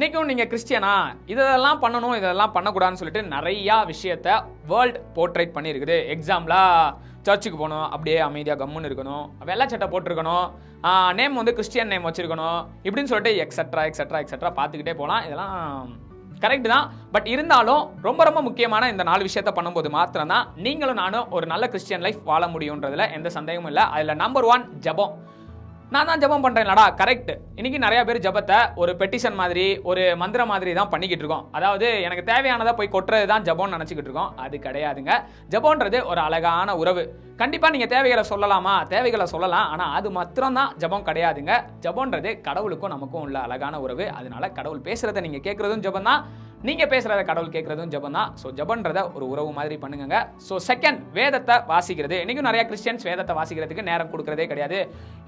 இன்றைக்கும் நீங்கள் கிறிஸ்டியனா? இதெல்லாம் பண்ணணும் இதெல்லாம் பண்ணக்கூடாதுன்னு சொல்லிட்டு நிறையா விஷயத்த வேர்ல்டு போர்ட்ரேட் பண்ணியிருக்குது. எக்ஸாம்பிளாக சர்ச்சுக்கு போகணும் அப்படியே அமைதியாக கம்முன்னு இருக்கணும். வெள்ளை சட்டை போட்டிருக்கணும். நேம் வந்து கிறிஸ்டியன் நேம் வச்சுருக்கணும். இப்படின்னு சொல்லிட்டு எக்ஸட்ரா எக்ஸட்ரா எக்ஸட்ரா பார்த்துக்கிட்டே போகலாம். இதெல்லாம் கரெக்ட் தான். பட் இருந்தாலும் ரொம்ப ரொம்ப முக்கியமான இந்த நாலு விஷயத்த பண்ணும்போது மாத்திரம் தான் நீங்களும் நானும் ஒரு நல்ல கிறிஸ்டியன் லைஃப் வாழ முடியுன்றதுல எந்த சந்தேகமும் இல்லை. அதில் நம்பர் ஒன் ஜபம். நான் தான் ஜபம் பண்ணுறேன்லடா கரெக்ட் இன்னைக்கு நிறைய பேர் ஜபத்தை ஒரு பெட்டிஷன் மாதிரி ஒரு மந்திரம் மாதிரி தான் பண்ணிக்கிட்டு இருக்கோம். அதாவது எனக்கு தேவையானதை போய் கொட்டுறது தான் ஜபம்னு நினச்சிக்கிட்டு இருக்கோம். அது கிடையாதுங்க. ஜபம்ன்றது ஒரு அழகான உறவு. கண்டிப்பாக நீங்கள் தேவைகளை சொல்லலாமா? தேவைகளை சொல்லலாம். ஆனால் அது மாத்திரம்தான் ஜபம் கிடையாதுங்க. ஜபம்ன்றது கடவுளுக்கும் நமக்கும் உள்ள அழகான உறவு. அதனால கடவுள் பேசுகிறத நீங்கள் கேட்குறதும் ஜபம் தான். நீங்கள் பேசுகிறத கடவுள் கேட்குறதும் ஜபம் தான். ஸோ ஜபன்றத ஒரு உறவு மாதிரி பண்ணுங்க ஸோ செகண்ட் வேதத்தை வாசிக்கிறது. இன்றைக்கும் நிறைய கிறிஸ்டியன்ஸ் வேதத்தை வாசிக்கிறதுக்கு நேரம் கொடுக்குறதே கிடையாது.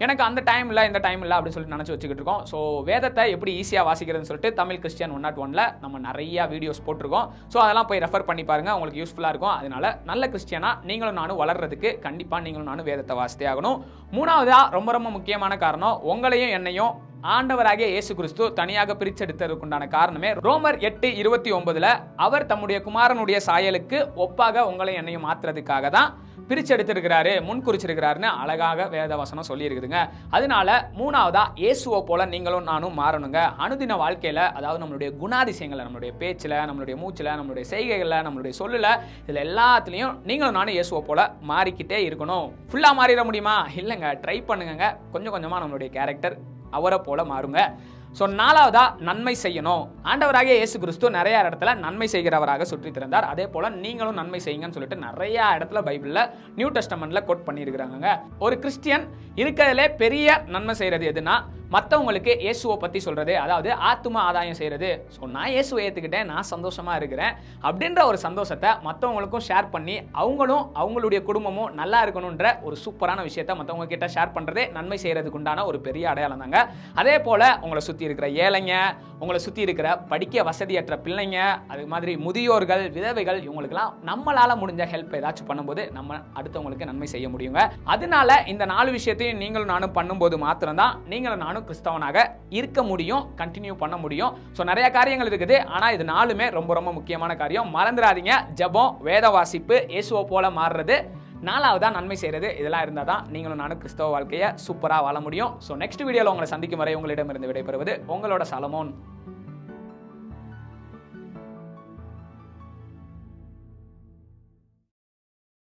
எனக்கு அந்த டைம் இல்லை இந்த டைம் இல்லை அப்படின்னு சொல்லிட்டு நினச்சி வச்சுக்கிட்டு இருக்கோம். ஸோ வேதத்தை எப்படி ஈஸியாக வாசிக்கிறதுன்னு சொல்லிட்டு தமிழ் கிறிஸ்டியன் ஒன் நாட் ஒனில் நம்ம நிறைய வீடியோஸ் போட்டிருக்கோம். ஸோ அதெல்லாம் போய் ரெஃபர் பண்ணி பாருங்கள் உங்களுக்கு யூஸ்ஃபுல்லாக இருக்கும். அதனால நல்ல கிறிஸ்டியனாக நீங்களும் நானும் வளர்றதுக்கு கண்டிப்பாக நீங்களும் நானும் வேதத்தை வாசித்தே ஆகணும். மூணாவதாக ரொம்ப ரொம்ப முக்கியமான காரணம் உங்களையும் என்னையும் ஆண்டவராகிய இயேசு கிறிஸ்து தனியாக பிரிச்செடுத்ததுக்குண்டான காரணமே ரோமர் எட்டு இருபத்தி ஒன்பதுல அவர் தம்முடைய குமாரனுடைய சாயலுக்கு ஒப்பாக உங்களை என்னையும் மாற்றுறதுக்காக தான் பிரிச்செடுத்திருக்கிறாரு முன் குறிச்சிருக்கிறாருன்னு அழகாக வேதவசனம் சொல்லியிருக்குதுங்க. அதனால மூணாவதா இயேசுவை போல நீங்களும் நானும் மாறணுங்க. அனுதின வாழ்க்கையில அதாவது நம்மளுடைய குணாதிசயங்களை நம்மளுடைய பேச்சில் நம்மளுடைய மூச்சில் நம்மளுடைய செய்கைகளில் நம்மளுடைய சொல்லில் இதில் எல்லாத்துலேயும் நீங்களும் நானும் இயேசுவை போல மாறிக்கிட்டே இருக்கணும். ஃபுல்லாக மாறிட முடியுமா? இல்லைங்க ட்ரை பண்ணுங்க கொஞ்சம் கொஞ்சமாக நம்மளுடைய கேரக்டர் அவரை போல மாறுங்க. ஸோ நாலாவதா நன்மை செய்யணும். ஆண்டவராக இயேசு கிறிஸ்து நிறைய இடத்துல நன்மை செய்கிறவராக சுற்றி திறந்தார் அதே போல நீங்களும் நன்மை செய்யுங்கன்னு சொல்லிட்டு நிறைய இடத்துல பைபிளில் நியூ டெஸ்டமெண்ட்ல கோட் பண்ணியிருக்கிறாங்க ஒரு கிறிஸ்டியன் இருக்கிறதுலே பெரிய நன்மை செய்யறது எதுனா மற்றவங்களுக்கு இயேசுவை பற்றி சொல்கிறது அதாவது ஆத்மா ஆதாயம் செய்கிறது ஸோ நான் இயேசுவை ஏற்றுக்கிட்டேன் நான் சந்தோஷமாக இருக்கிறேன் அப்படின்ற ஒரு சந்தோஷத்தை மற்றவங்களுக்கும் ஷேர் பண்ணி அவங்களும் அவங்களுடைய குடும்பமும் நல்லா இருக்கணுன்ற ஒரு சூப்பரான விஷயத்த மற்றவங்க கிட்ட ஷேர் பண்ணுறதே நன்மை செய்கிறதுக்கு உண்டான ஒரு பெரிய அடையாளம் தாங்க. அதே போல் உங்களை சுற்றி இருக்கிற ஏழைங்க உங்களை சுற்றி இருக்கிற படிக்க வசதியற்ற பிள்ளைங்க அது மாதிரி முதியோர்கள் விதவைகள் இவங்களுக்கெல்லாம் நம்மளால் முடிஞ்ச ஹெல்ப் ஏதாச்சும் பண்ணும்போது நம்ம அடுத்தவங்களுக்கு நன்மை செய்ய முடியுங்க. அதனால இந்த நாலு விஷயத்தையும் நீங்களும் நானும் பண்ணும்போது மாத்திரம்தான் நீங்களும் நானும் கிறிஸ்தவனாக இருக்க முடியும் கண்டினியூ பண்ண முடியும். ஸோ நிறைய காரியங்கள் இருக்குது. ஆனால் இது நாலுமே ரொம்ப ரொம்ப முக்கியமான காரியம். மறந்துடாதீங்க. ஜபம் வேத வாசிப்பு இயேசுவை போல மாறுறது. நாலாவதாக நன்மை செய்கிறது இதெல்லாம் இருந்தால் தான் நீங்களும் நானும் கிறிஸ்தவ வாழ்க்கையை சூப்பராக வாழ முடியும். ஸோ நெக்ஸ்ட் வீடியோவில் உங்களை சந்திக்கும் வரை உங்களிடமிருந்து விடைபெறுவது உங்களோட சலமோன்.